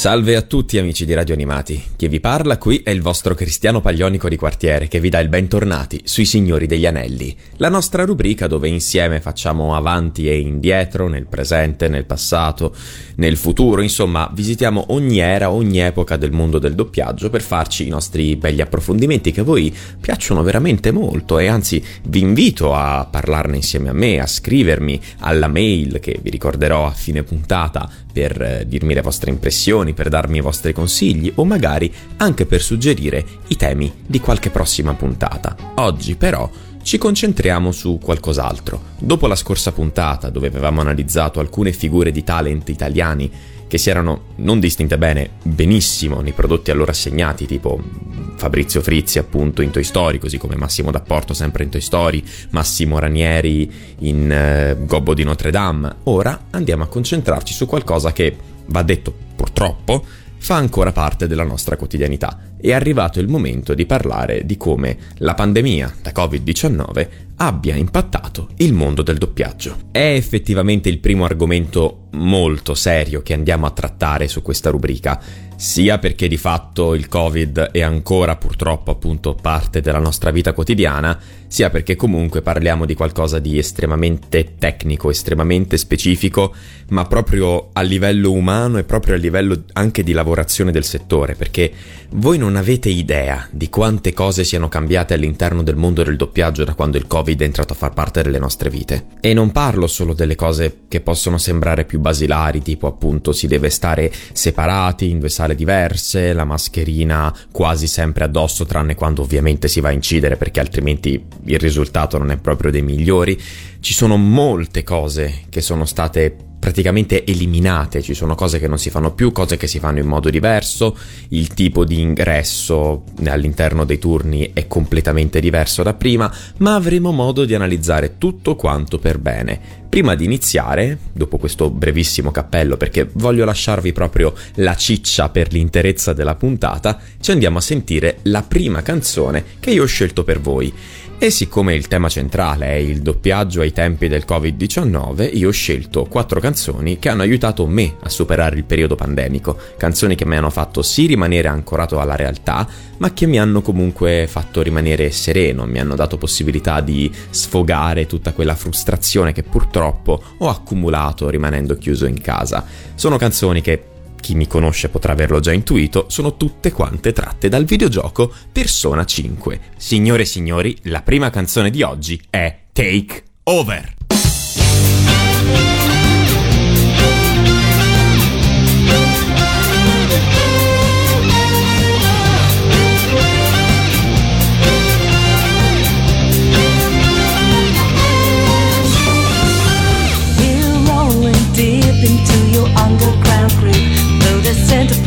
Salve a tutti amici di Radio Animati, chi vi parla qui è il vostro Cristiano Paglionico di quartiere che vi dà il bentornati sui Signori degli Anelli, la nostra rubrica dove insieme facciamo avanti e indietro, nel presente, nel passato, nel futuro, insomma visitiamo ogni era, ogni epoca del mondo del doppiaggio per farci i nostri belli approfondimenti che a voi piacciono veramente molto e anzi vi invito a parlarne insieme a me, a scrivermi alla mail che vi ricorderò a fine puntata per eh, dirmi le vostre impressioni, per darmi i vostri consigli o magari anche per suggerire i temi di qualche prossima puntata. Oggi però ci concentriamo su qualcos'altro. Dopo la scorsa puntata, dove avevamo analizzato alcune figure di talent italiani che si erano non distinte bene, benissimo nei prodotti allora assegnati, tipo Fabrizio Frizzi appunto in Toy Story, così come Massimo D'Apporto sempre in Toy Story, Massimo Ranieri in eh, Gobbo di Notre Dame. Ora andiamo a concentrarci su qualcosa che, va detto purtroppo, fa ancora parte della nostra quotidianità. È arrivato il momento di parlare di come la pandemia da Covid-19 abbia impattato il mondo del doppiaggio. È effettivamente il primo argomento molto serio che andiamo a trattare su questa rubrica, sia perché di fatto il Covid è ancora purtroppo appunto parte della nostra vita quotidiana, sia perché comunque parliamo di qualcosa di estremamente tecnico, estremamente specifico, ma proprio a livello umano e proprio a livello anche di lavorazione del settore, perché voi non avete idea di quante cose siano cambiate all'interno del mondo del doppiaggio da quando il Covid è entrato a far parte delle nostre vite. E non parlo solo delle cose che possono sembrare più basilari, tipo appunto si deve stare separati in due sale diverse, la mascherina quasi sempre addosso, tranne quando ovviamente si va a incidere perché altrimenti il risultato non è proprio dei migliori. Ci sono molte cose che sono state praticamente eliminate, ci sono cose che non si fanno più, cose che si fanno in modo diverso, il tipo di ingresso all'interno dei turni è completamente diverso da prima, ma avremo modo di analizzare tutto quanto per bene. Prima di iniziare, dopo questo brevissimo cappello, perché voglio lasciarvi proprio la ciccia per l'interezza della puntata, ci andiamo a sentire la prima canzone che io ho scelto per voi. E siccome il tema centrale è il doppiaggio ai tempi del Covid-19, io ho scelto quattro canzoni che hanno aiutato me a superare il periodo pandemico, canzoni che mi hanno fatto sì rimanere ancorato alla realtà, ma che mi hanno comunque fatto rimanere sereno, mi hanno dato possibilità di sfogare tutta quella frustrazione che purtroppo ho accumulato rimanendo chiuso in casa. Sono canzoni che chi mi conosce potrà averlo già intuito, sono tutte quante tratte dal videogioco Persona 5. Signore e signori, la prima canzone di oggi è Take Over.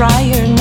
Prior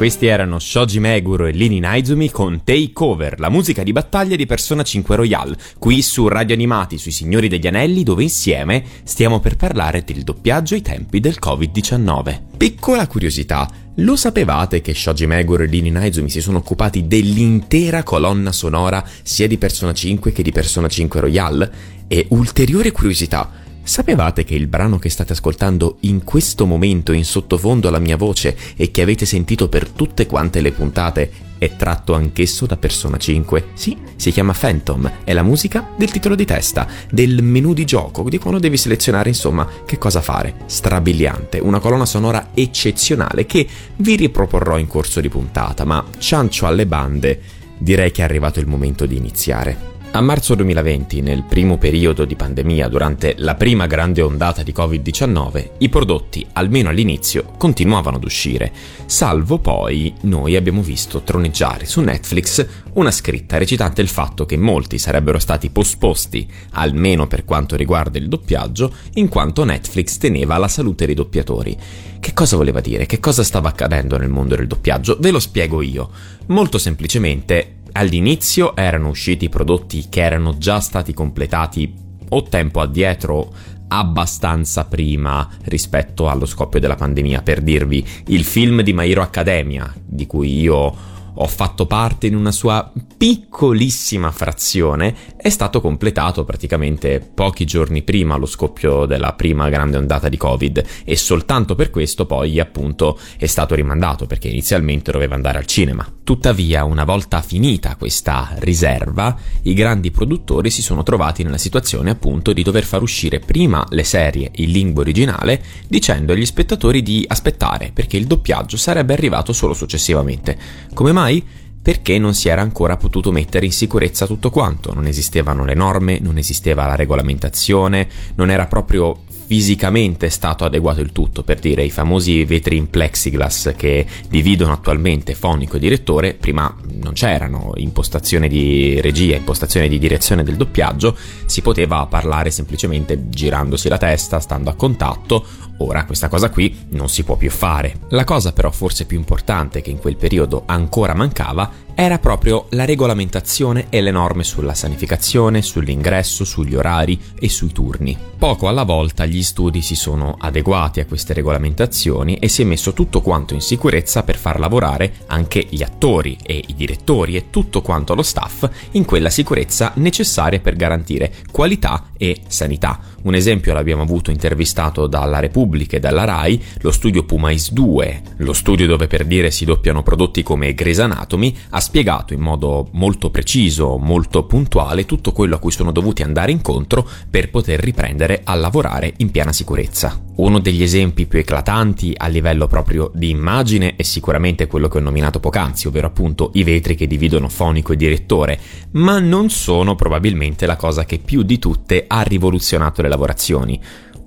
questi erano Shoji Meguro e Lini Naizumi con Take Over, la musica di battaglia di Persona 5 Royale, qui su Radio Animati sui Signori degli Anelli, dove insieme stiamo per parlare del doppiaggio ai tempi del Covid-19. Piccola curiosità, lo sapevate che Shoji Meguro e Lini Naizumi si sono occupati dell'intera colonna sonora sia di Persona 5 che di Persona 5 Royale? E ulteriore curiosità, Sapevate che il brano che state ascoltando in questo momento in sottofondo alla mia voce e che avete sentito per tutte quante le puntate è tratto anch'esso da Persona 5? Sì, si chiama Phantom, è la musica del titolo di testa, del menu di gioco, di quando devi selezionare insomma che cosa fare. Strabiliante, una colonna sonora eccezionale che vi riproporrò in corso di puntata, ma ciancio alle bande, direi che è arrivato il momento di iniziare. A marzo 2020, nel primo periodo di pandemia, durante la prima grande ondata di Covid-19, i prodotti, almeno all'inizio, continuavano ad uscire, salvo poi noi abbiamo visto troneggiare su Netflix una scritta recitante il fatto che molti sarebbero stati posposti, almeno per quanto riguarda il doppiaggio, in quanto Netflix teneva alla salute dei doppiatori. Che cosa voleva dire? Che cosa stava accadendo nel mondo del doppiaggio? Ve lo spiego io. Molto semplicemente all'inizio erano usciti prodotti che erano già stati completati o tempo addietro abbastanza prima rispetto allo scoppio della pandemia. Per dirvi, il film di My Hero Academia, di cui io ho fatto parte in una sua piccolissima frazione, è stato completato praticamente pochi giorni prima lo scoppio della prima grande ondata di Covid e soltanto per questo poi appunto è stato rimandato perché inizialmente doveva andare al cinema. Tuttavia, una volta finita questa riserva, i grandi produttori si sono trovati nella situazione appunto di dover far uscire prima le serie in lingua originale dicendo agli spettatori di aspettare perché il doppiaggio sarebbe arrivato solo successivamente. Come mai? Perché non si era ancora potuto mettere in sicurezza tutto quanto, non esistevano le norme, non esisteva la regolamentazione, non era proprio fisicamente stato adeguato il tutto, per dire i famosi vetri in plexiglass che dividono attualmente fonico e direttore, prima non c'erano, impostazione di regia, impostazione di direzione del doppiaggio, si poteva parlare semplicemente girandosi la testa, stando a contatto, ora questa cosa qui non si può più fare. La cosa però forse più importante che in quel periodo ancora mancava era proprio la regolamentazione e le norme sulla sanificazione, sull'ingresso, sugli orari e sui turni. Poco alla volta gli studi si sono adeguati a queste regolamentazioni e si è messo tutto quanto in sicurezza per far lavorare anche gli attori e i direttori e tutto quanto lo staff in quella sicurezza necessaria per garantire qualità e sanità. Un esempio l'abbiamo avuto intervistato dalla Repubblica e dalla RAI, lo studio Pumais 2, lo studio dove per dire si doppiano prodotti come Grey's Anatomy, ha spiegato in modo molto preciso, molto puntuale tutto quello a cui sono dovuti andare incontro per poter riprendere a lavorare in piena sicurezza. Uno degli esempi più eclatanti a livello proprio di immagine è sicuramente quello che ho nominato poc'anzi, ovvero appunto i vetri che dividono fonico e direttore, ma non sono probabilmente la cosa che più di tutte ha rivoluzionato le lavorazioni.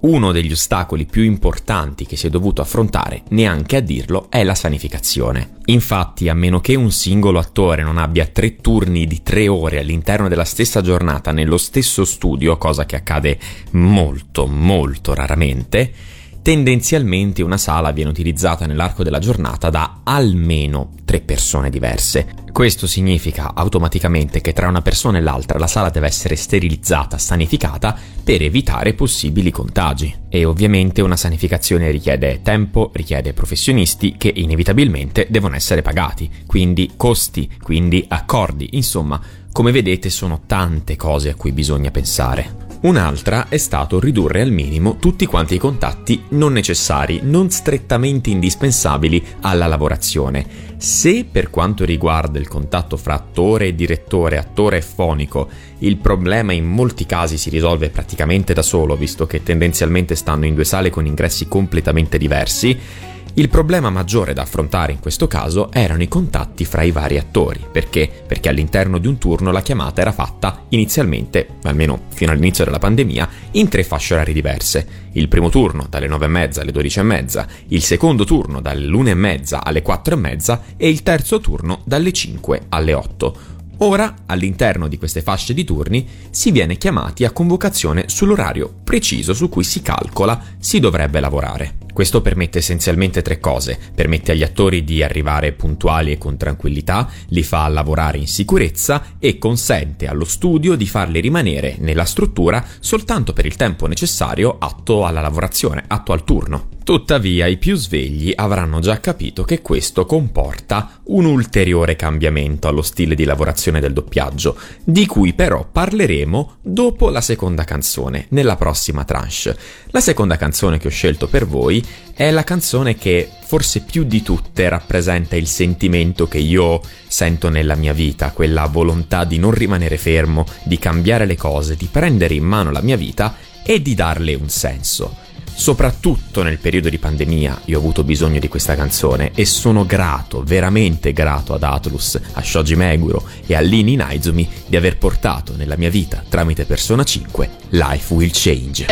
Uno degli ostacoli più importanti che si è dovuto affrontare, neanche a dirlo, è la sanificazione. Infatti, a meno che un singolo attore non abbia tre turni di tre ore all'interno della stessa giornata nello stesso studio, cosa che accade molto, molto raramente, tendenzialmente una sala viene utilizzata nell'arco della giornata da almeno tre persone diverse. Questo significa automaticamente che tra una persona e l'altra la sala deve essere sterilizzata, sanificata per evitare possibili contagi. E ovviamente una sanificazione richiede tempo, richiede professionisti che inevitabilmente devono essere pagati, quindi costi, quindi accordi, insomma, come vedete sono tante cose a cui bisogna pensare. Un'altra è stato ridurre al minimo tutti quanti i contatti non necessari, non strettamente indispensabili alla lavorazione. Se per quanto riguarda il contatto fra attore e direttore, attore e fonico, il problema in molti casi si risolve praticamente da solo, visto che tendenzialmente stanno in due sale con ingressi completamente diversi, il problema maggiore da affrontare in questo caso erano i contatti fra i vari attori. Perché? Perché all'interno di un turno la chiamata era fatta inizialmente, almeno fino all'inizio della pandemia, in tre fasce orarie diverse. Il primo turno dalle 9.30 alle 12.30, il secondo turno dalle 1.30 alle 4.30 e il terzo turno dalle 5 alle 8. Ora, all'interno di queste fasce di turni, si viene chiamati a convocazione sull'orario preciso su cui si calcola si dovrebbe lavorare. Questo permette essenzialmente tre cose. Permette agli attori di arrivare puntuali e con tranquillità, li fa lavorare in sicurezza e consente allo studio di farli rimanere nella struttura soltanto per il tempo necessario atto alla lavorazione, atto al turno. Tuttavia i più svegli avranno già capito che questo comporta un ulteriore cambiamento allo stile di lavorazione del doppiaggio, di cui però parleremo dopo la seconda canzone, nella prossima tranche. La seconda canzone che ho scelto per voi è la canzone che forse più di tutte rappresenta il sentimento che io sento nella mia vita, quella volontà di non rimanere fermo, di cambiare le cose, di prendere in mano la mia vita e di darle un senso. Soprattutto nel periodo di pandemia io ho avuto bisogno di questa canzone e sono grato, veramente grato ad Atlus, a Shoji Meguro e a Lini Naizumi di aver portato nella mia vita, tramite Persona 5, Life Will Change.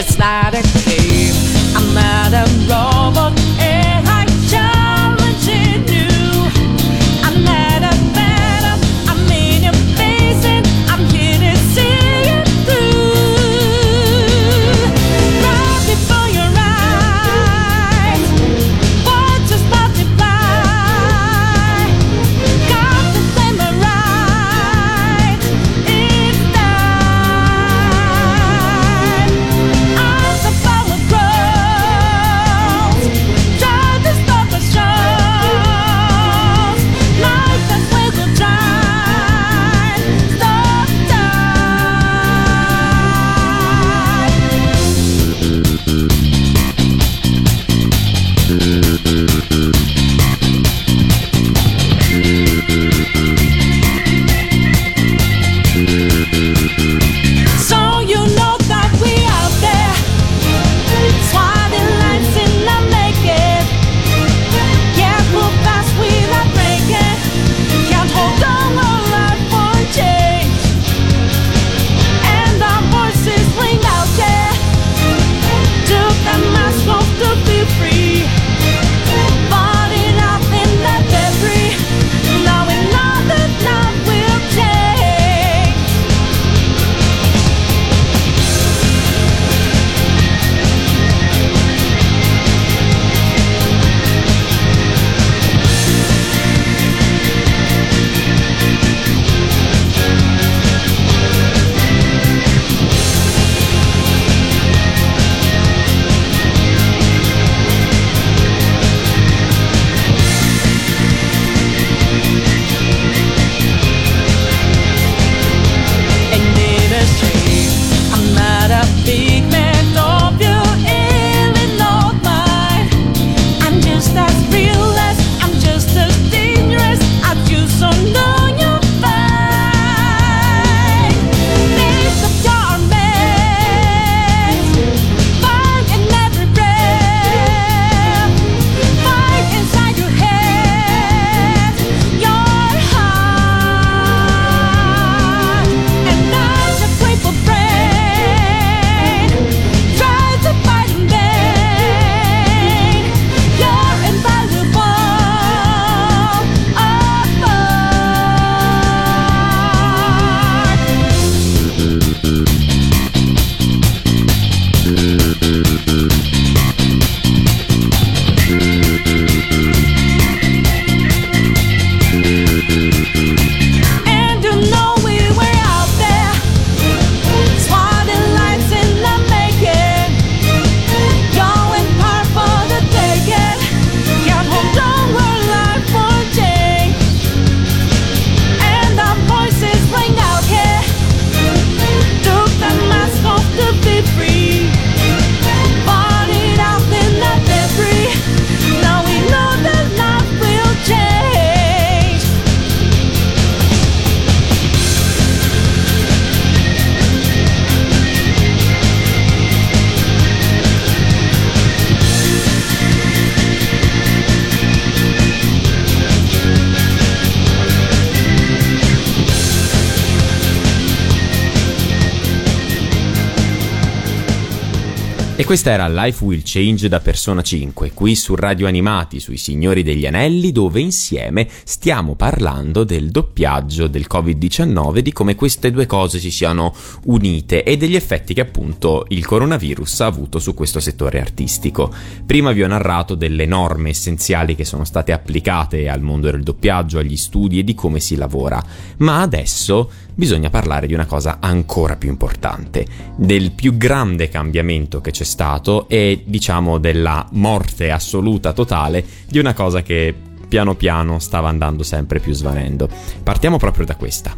Questa era Life Will Change da Persona 5, qui su Radio Animati, sui Signori degli Anelli, dove insieme stiamo parlando del doppiaggio del Covid-19, di come queste due cose si siano unite e degli effetti che appunto il coronavirus ha avuto su questo settore artistico. Prima vi ho narrato delle norme essenziali che sono state applicate al mondo del doppiaggio, agli studi e di come si lavora, ma adesso bisogna parlare di una cosa ancora più importante, del più grande cambiamento che c'è stato e diciamo della morte assoluta totale di una cosa che piano piano stava andando sempre più svanendo. Partiamo proprio da questa.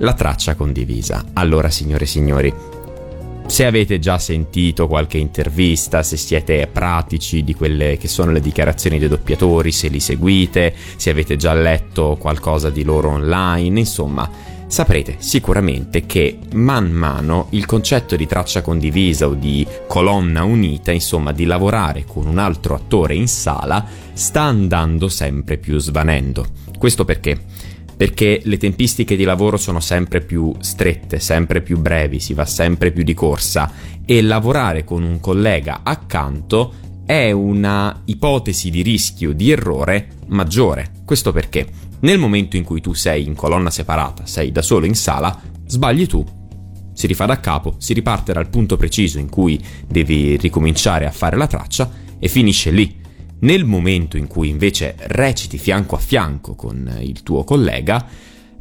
La traccia condivisa. Allora, signore e signori, se avete già sentito qualche intervista, se siete pratici di quelle che sono le dichiarazioni dei doppiatori, se li seguite, se avete già letto qualcosa di loro online, insomma, saprete sicuramente che man mano il concetto di traccia condivisa o di colonna unita, insomma di lavorare con un altro attore in sala, sta andando sempre più svanendo. Questo perché? Perché le tempistiche di lavoro sono sempre più strette, sempre più brevi, si va sempre più di corsa e lavorare con un collega accanto è una ipotesi di rischio di errore maggiore. Questo perché nel momento in cui tu sei in colonna separata, sei da solo in sala, sbagli tu. Si rifà da capo, si riparte dal punto preciso in cui devi ricominciare a fare la traccia e finisce lì. Nel momento in cui invece reciti fianco a fianco con il tuo collega,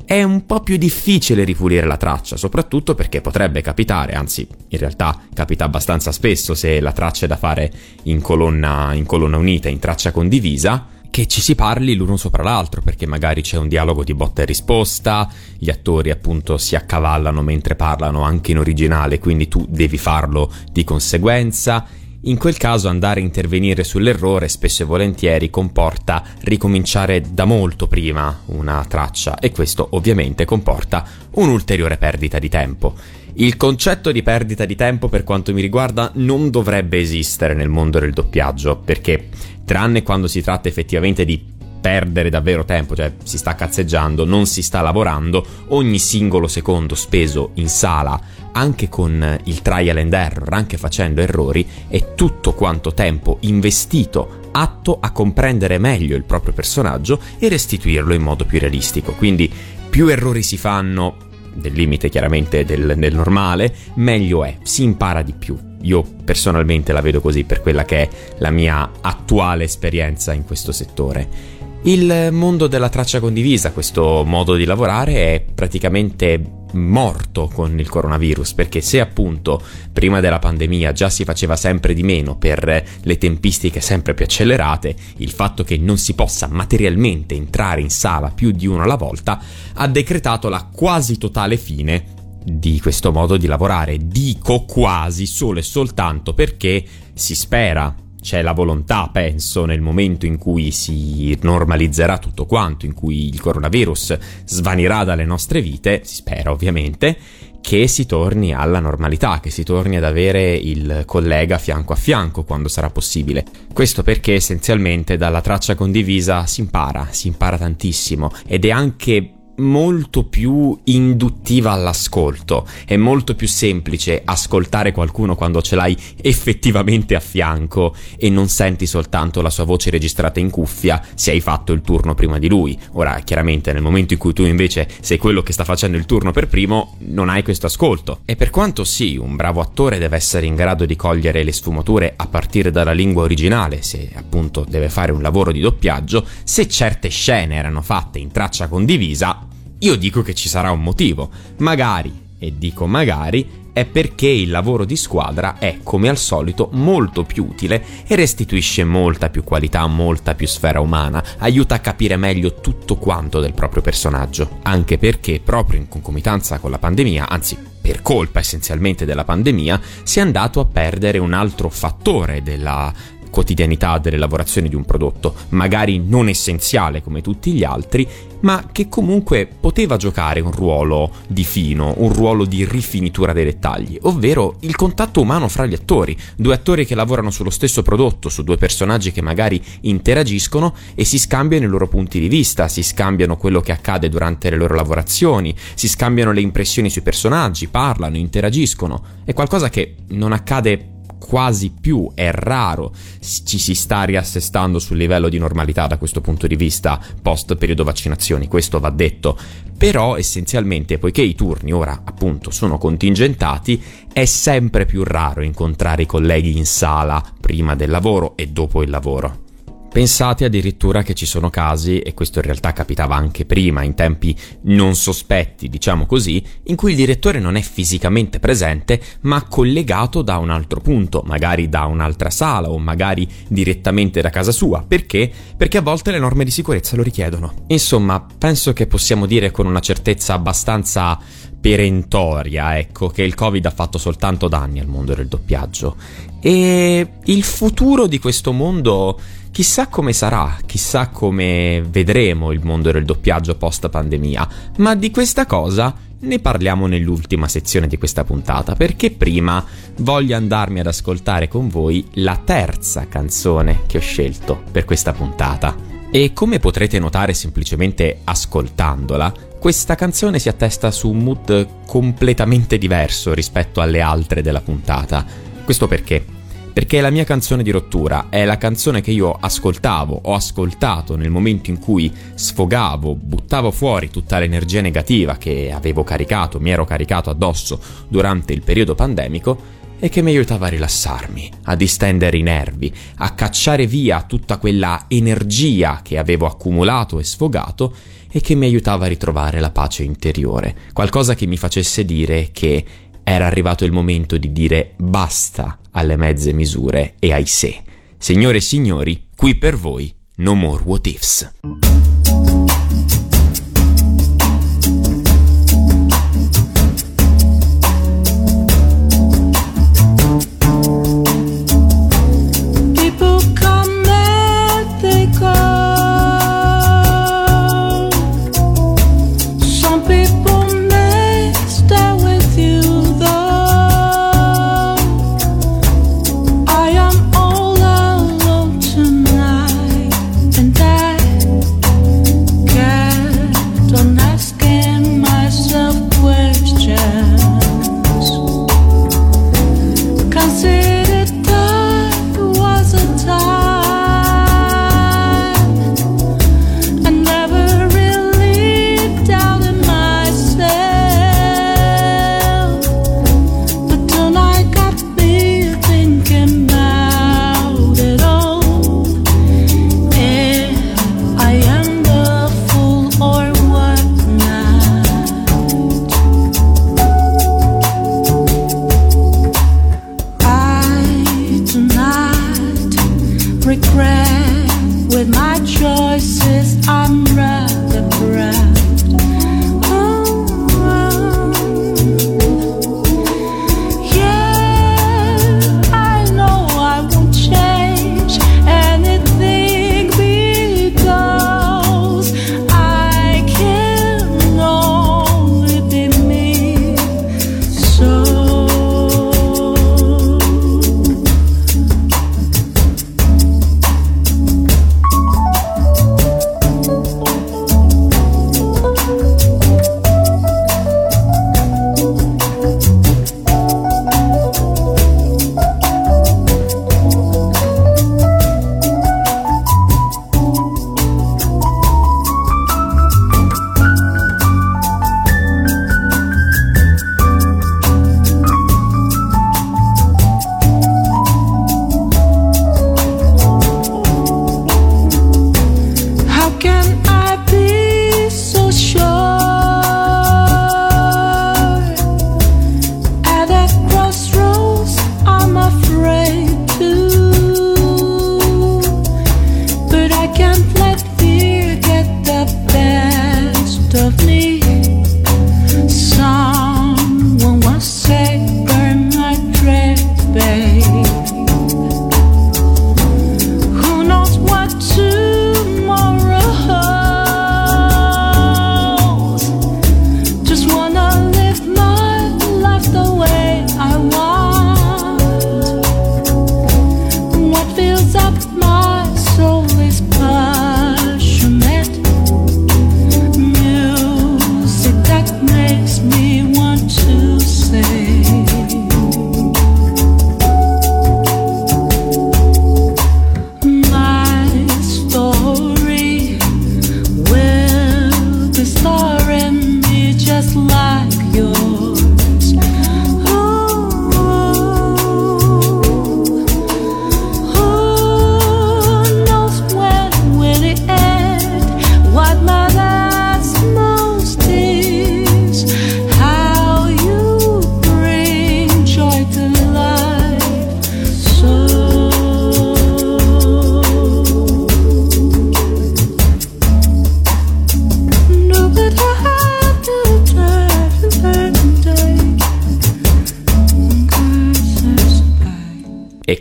è un po' più difficile ripulire la traccia, soprattutto perché potrebbe capitare, anzi in realtà capita abbastanza spesso se la traccia è da fare in colonna, in colonna unita, in traccia condivisa, che ci si parli l'uno sopra l'altro, perché magari c'è un dialogo di botta e risposta, gli attori appunto si accavallano mentre parlano anche in originale, quindi tu devi farlo di conseguenza. In quel caso andare a intervenire sull'errore spesso e volentieri comporta ricominciare da molto prima una traccia e questo ovviamente comporta un'ulteriore perdita di tempo. Il concetto di perdita di tempo per quanto mi riguarda non dovrebbe esistere nel mondo del doppiaggio perché tranne quando si tratta effettivamente di perdere davvero tempo, cioè si sta cazzeggiando, non si sta lavorando, ogni singolo secondo speso in sala, anche con il trial and error, anche facendo errori, è tutto quanto tempo investito, atto a comprendere meglio il proprio personaggio e restituirlo in modo più realistico. Quindi più errori si fanno, del limite chiaramente del, del normale, meglio è, si impara di più. Io personalmente la vedo così per quella che è la mia attuale esperienza in questo settore. Il mondo della traccia condivisa, questo modo di lavorare è praticamente morto con il coronavirus perché se appunto prima della pandemia già si faceva sempre di meno per le tempistiche sempre più accelerate, il fatto che non si possa materialmente entrare in sala più di uno alla volta ha decretato la quasi totale fine di questo modo di lavorare. Dico quasi solo e soltanto perché si spera c'è la volontà, penso, nel momento in cui si normalizzerà tutto quanto, in cui il coronavirus svanirà dalle nostre vite, si spera ovviamente, che si torni alla normalità, che si torni ad avere il collega fianco a fianco quando sarà possibile. Questo perché essenzialmente dalla traccia condivisa si impara, si impara tantissimo ed è anche molto più induttiva all'ascolto. È molto più semplice ascoltare qualcuno quando ce l'hai effettivamente a fianco e non senti soltanto la sua voce registrata in cuffia se hai fatto il turno prima di lui. Ora, chiaramente, nel momento in cui tu invece sei quello che sta facendo il turno per primo, non hai questo ascolto. E per quanto sì, un bravo attore deve essere in grado di cogliere le sfumature a partire dalla lingua originale, se appunto deve fare un lavoro di doppiaggio, se certe scene erano fatte in traccia condivisa, io dico che ci sarà un motivo. Magari, e dico magari, è perché il lavoro di squadra è, come al solito, molto più utile e restituisce molta più qualità, molta più sfera umana, aiuta a capire meglio tutto quanto del proprio personaggio. Anche perché, proprio in concomitanza con la pandemia, anzi, per colpa essenzialmente della pandemia, si è andato a perdere un altro fattore della quotidianità delle lavorazioni di un prodotto, magari non essenziale come tutti gli altri, ma che comunque poteva giocare un ruolo di fino, un ruolo di rifinitura dei dettagli, ovvero il contatto umano fra gli attori, due attori che lavorano sullo stesso prodotto, su due personaggi che magari interagiscono e si scambiano i loro punti di vista, si scambiano quello che accade durante le loro lavorazioni, si scambiano le impressioni sui personaggi, parlano, interagiscono. È qualcosa che non accade quasi più, è raro, ci si sta riassestando sul livello di normalità da questo punto di vista post periodo vaccinazioni, questo va detto, però essenzialmente poiché i turni ora appunto sono contingentati, è sempre più raro incontrare i colleghi in sala prima del lavoro e dopo il lavoro. Pensate addirittura che ci sono casi, e questo in realtà capitava anche prima, in tempi non sospetti, diciamo così, in cui il direttore non è fisicamente presente, ma collegato da un altro punto, magari da un'altra sala o magari direttamente da casa sua. Perché? Perché a volte le norme di sicurezza lo richiedono. Insomma, penso che possiamo dire con una certezza abbastanza perentoria, ecco, che il Covid ha fatto soltanto danni al mondo del doppiaggio. E il futuro di questo mondo Chissà come sarà, chissà come vedremo il mondo del doppiaggio post pandemia, ma di questa cosa ne parliamo nell'ultima sezione di questa puntata, perché prima voglio andarmi ad ascoltare con voi la terza canzone che ho scelto per questa puntata. E come potrete notare semplicemente ascoltandola, questa canzone si attesta su un mood completamente diverso rispetto alle altre della puntata. Questo perché? perché la mia canzone di rottura, è la canzone che io ascoltavo, ho ascoltato nel momento in cui sfogavo, buttavo fuori tutta l'energia negativa che avevo caricato, mi ero caricato addosso durante il periodo pandemico e che mi aiutava a rilassarmi, a distendere i nervi, a cacciare via tutta quella energia che avevo accumulato e sfogato e che mi aiutava a ritrovare la pace interiore, qualcosa che mi facesse dire che era arrivato il momento di dire basta alle mezze misure e ai sé. Signore e signori, qui per voi No More What Ifs.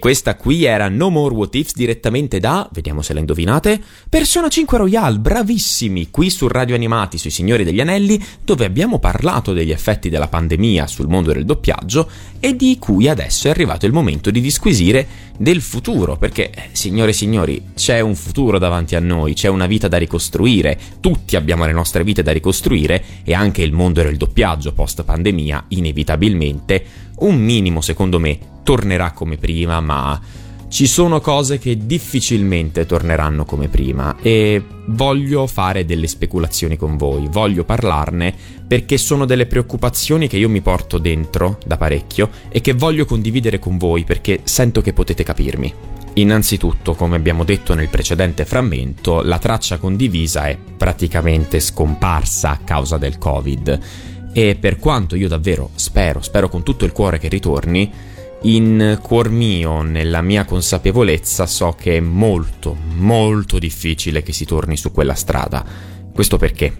Questa qui era No More What Ifs direttamente da, vediamo se la indovinate, Persona 5 Royale, bravissimi, qui su Radio Animati sui Signori degli Anelli, dove abbiamo parlato degli effetti della pandemia sul mondo del doppiaggio e di cui adesso è arrivato il momento di disquisire del futuro, perché, eh, signore e signori, c'è un futuro davanti a noi, c'è una vita da ricostruire, tutti abbiamo le nostre vite da ricostruire e anche il mondo del doppiaggio post pandemia, inevitabilmente, un minimo secondo me tornerà come prima, ma ci sono cose che difficilmente torneranno come prima e voglio fare delle speculazioni con voi, voglio parlarne perché sono delle preoccupazioni che io mi porto dentro da parecchio e che voglio condividere con voi perché sento che potete capirmi. Innanzitutto, come abbiamo detto nel precedente frammento, la traccia condivisa è praticamente scomparsa a causa del Covid e per quanto io davvero spero, spero con tutto il cuore che ritorni, in cuor mio, nella mia consapevolezza, so che è molto, molto difficile che si torni su quella strada. Questo perché?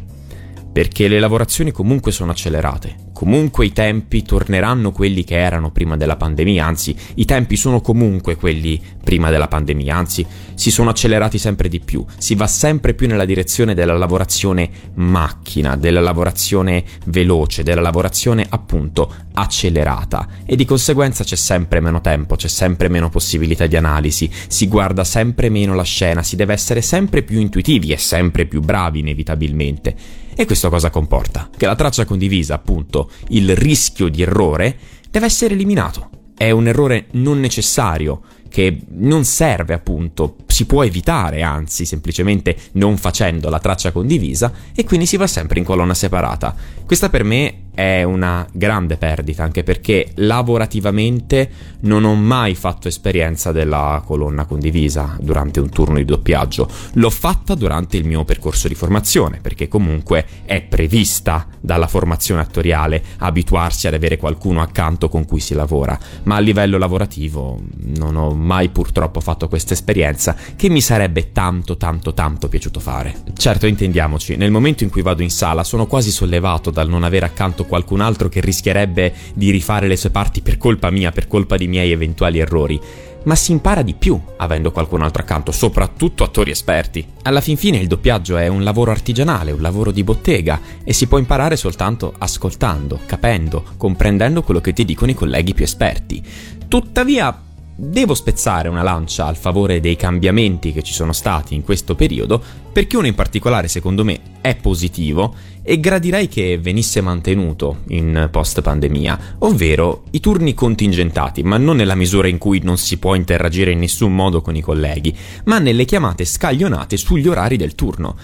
Perché le lavorazioni comunque sono accelerate, comunque i tempi torneranno quelli che erano prima della pandemia, anzi i tempi sono comunque quelli prima della pandemia, anzi si sono accelerati sempre di più, si va sempre più nella direzione della lavorazione macchina, della lavorazione veloce, della lavorazione appunto accelerata. E di conseguenza c'è sempre meno tempo, c'è sempre meno possibilità di analisi, si guarda sempre meno la scena, si deve essere sempre più intuitivi e sempre più bravi inevitabilmente. E questo cosa comporta? Che la traccia condivisa, appunto, il rischio di errore, deve essere eliminato. È un errore non necessario, che non serve appunto, si può evitare, anzi, semplicemente non facendo la traccia condivisa e quindi si va sempre in colonna separata. Questa per me è una grande perdita, anche perché lavorativamente non ho mai fatto esperienza della colonna condivisa durante un turno di doppiaggio. L'ho fatta durante il mio percorso di formazione, perché comunque è prevista dalla formazione attoriale abituarsi ad avere qualcuno accanto con cui si lavora, ma a livello lavorativo non ho mai purtroppo fatto questa esperienza che mi sarebbe tanto tanto tanto piaciuto fare. Certo, intendiamoci, nel momento in cui vado in sala sono quasi sollevato dal non avere accanto qualcun altro che rischierebbe di rifare le sue parti per colpa mia, per colpa di miei eventuali errori. Ma si impara di più avendo qualcun altro accanto, soprattutto attori esperti. Alla fin fine il doppiaggio è un lavoro artigianale, un lavoro di bottega e si può imparare soltanto ascoltando, capendo, comprendendo quello che ti dicono i colleghi più esperti. Tuttavia, Devo spezzare una lancia al favore dei cambiamenti che ci sono stati in questo periodo, perché uno in particolare secondo me è positivo e gradirei che venisse mantenuto in post pandemia, ovvero i turni contingentati, ma non nella misura in cui non si può interagire in nessun modo con i colleghi, ma nelle chiamate scaglionate sugli orari del turno.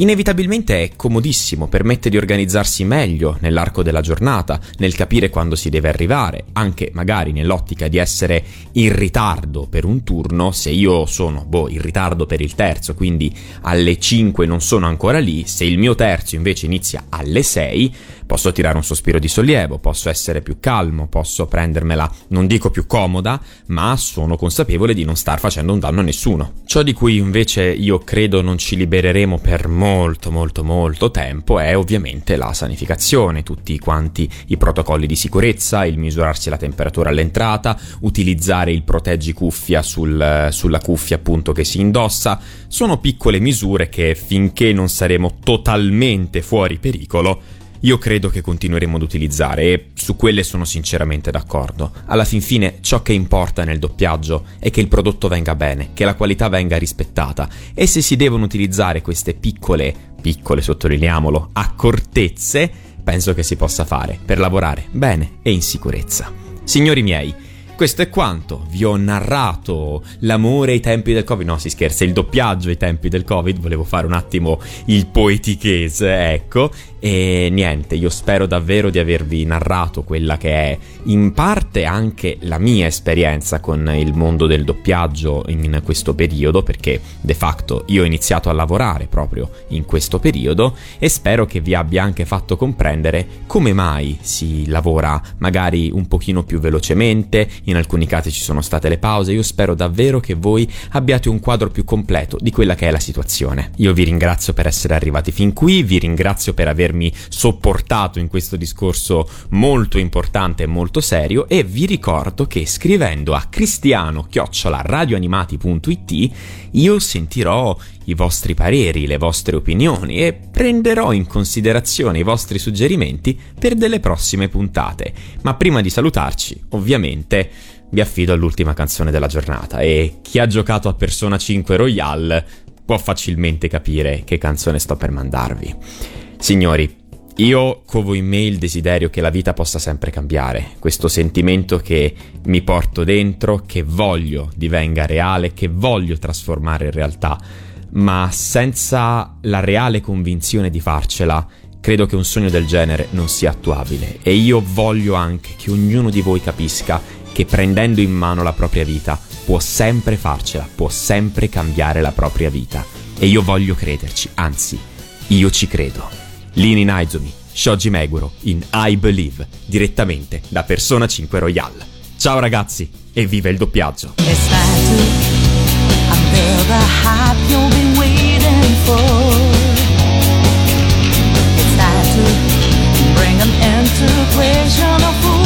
Inevitabilmente è comodissimo, permette di organizzarsi meglio nell'arco della giornata, nel capire quando si deve arrivare, anche magari nell'ottica di essere in ritardo per un turno, se io sono, boh, in ritardo per il terzo, quindi alle 5 non sono ancora lì, se il mio terzo invece inizia alle 6, posso tirare un sospiro di sollievo, posso essere più calmo, posso prendermela, non dico più comoda, ma sono consapevole di non star facendo un danno a nessuno. Ciò di cui invece io credo non ci libereremo per molto molto molto tempo è ovviamente la sanificazione, tutti quanti i protocolli di sicurezza, il misurarsi la temperatura all'entrata, utilizzare il proteggi cuffia sul, sulla cuffia appunto che si indossa, sono piccole misure che finché non saremo totalmente fuori pericolo io credo che continueremo ad utilizzare e su quelle sono sinceramente d'accordo. Alla fin fine ciò che importa nel doppiaggio è che il prodotto venga bene, che la qualità venga rispettata e se si devono utilizzare queste piccole, piccole sottolineiamolo, accortezze, penso che si possa fare per lavorare bene e in sicurezza. Signori miei, questo è quanto. Vi ho narrato l'amore ai tempi del Covid. No, si scherza, il doppiaggio ai tempi del Covid. Volevo fare un attimo il poetichese, ecco. E niente, io spero davvero di avervi narrato quella che è in parte anche la mia esperienza con il mondo del doppiaggio in questo periodo, perché de facto io ho iniziato a lavorare proprio in questo periodo e spero che vi abbia anche fatto comprendere come mai si lavora magari un pochino più velocemente, in alcuni casi ci sono state le pause, io spero davvero che voi abbiate un quadro più completo di quella che è la situazione. Io vi ringrazio per essere arrivati fin qui, vi ringrazio per avermi sopportato in questo discorso molto importante e molto serio e vi ricordo che scrivendo a cristiano-radioanimati.it io sentirò i vostri pareri, le vostre opinioni e prenderò in considerazione i vostri suggerimenti per delle prossime puntate. Ma prima di salutarci, ovviamente, vi affido all'ultima canzone della giornata e chi ha giocato a Persona 5 Royale può facilmente capire che canzone sto per mandarvi. Signori, io covo in me il desiderio che la vita possa sempre cambiare, questo sentimento che mi porto dentro, che voglio divenga reale, che voglio trasformare in realtà, ma senza la reale convinzione di farcela, credo che un sogno del genere non sia attuabile e io voglio anche che ognuno di voi capisca che prendendo in mano la propria vita può sempre farcela, può sempre cambiare la propria vita. E io voglio crederci, anzi, io ci credo. Lini Naizumi, Shoji Meguro in I Believe, direttamente da Persona 5 Royale. Ciao ragazzi e viva il doppiaggio! They're the you've been waiting for. It's time to bring an of who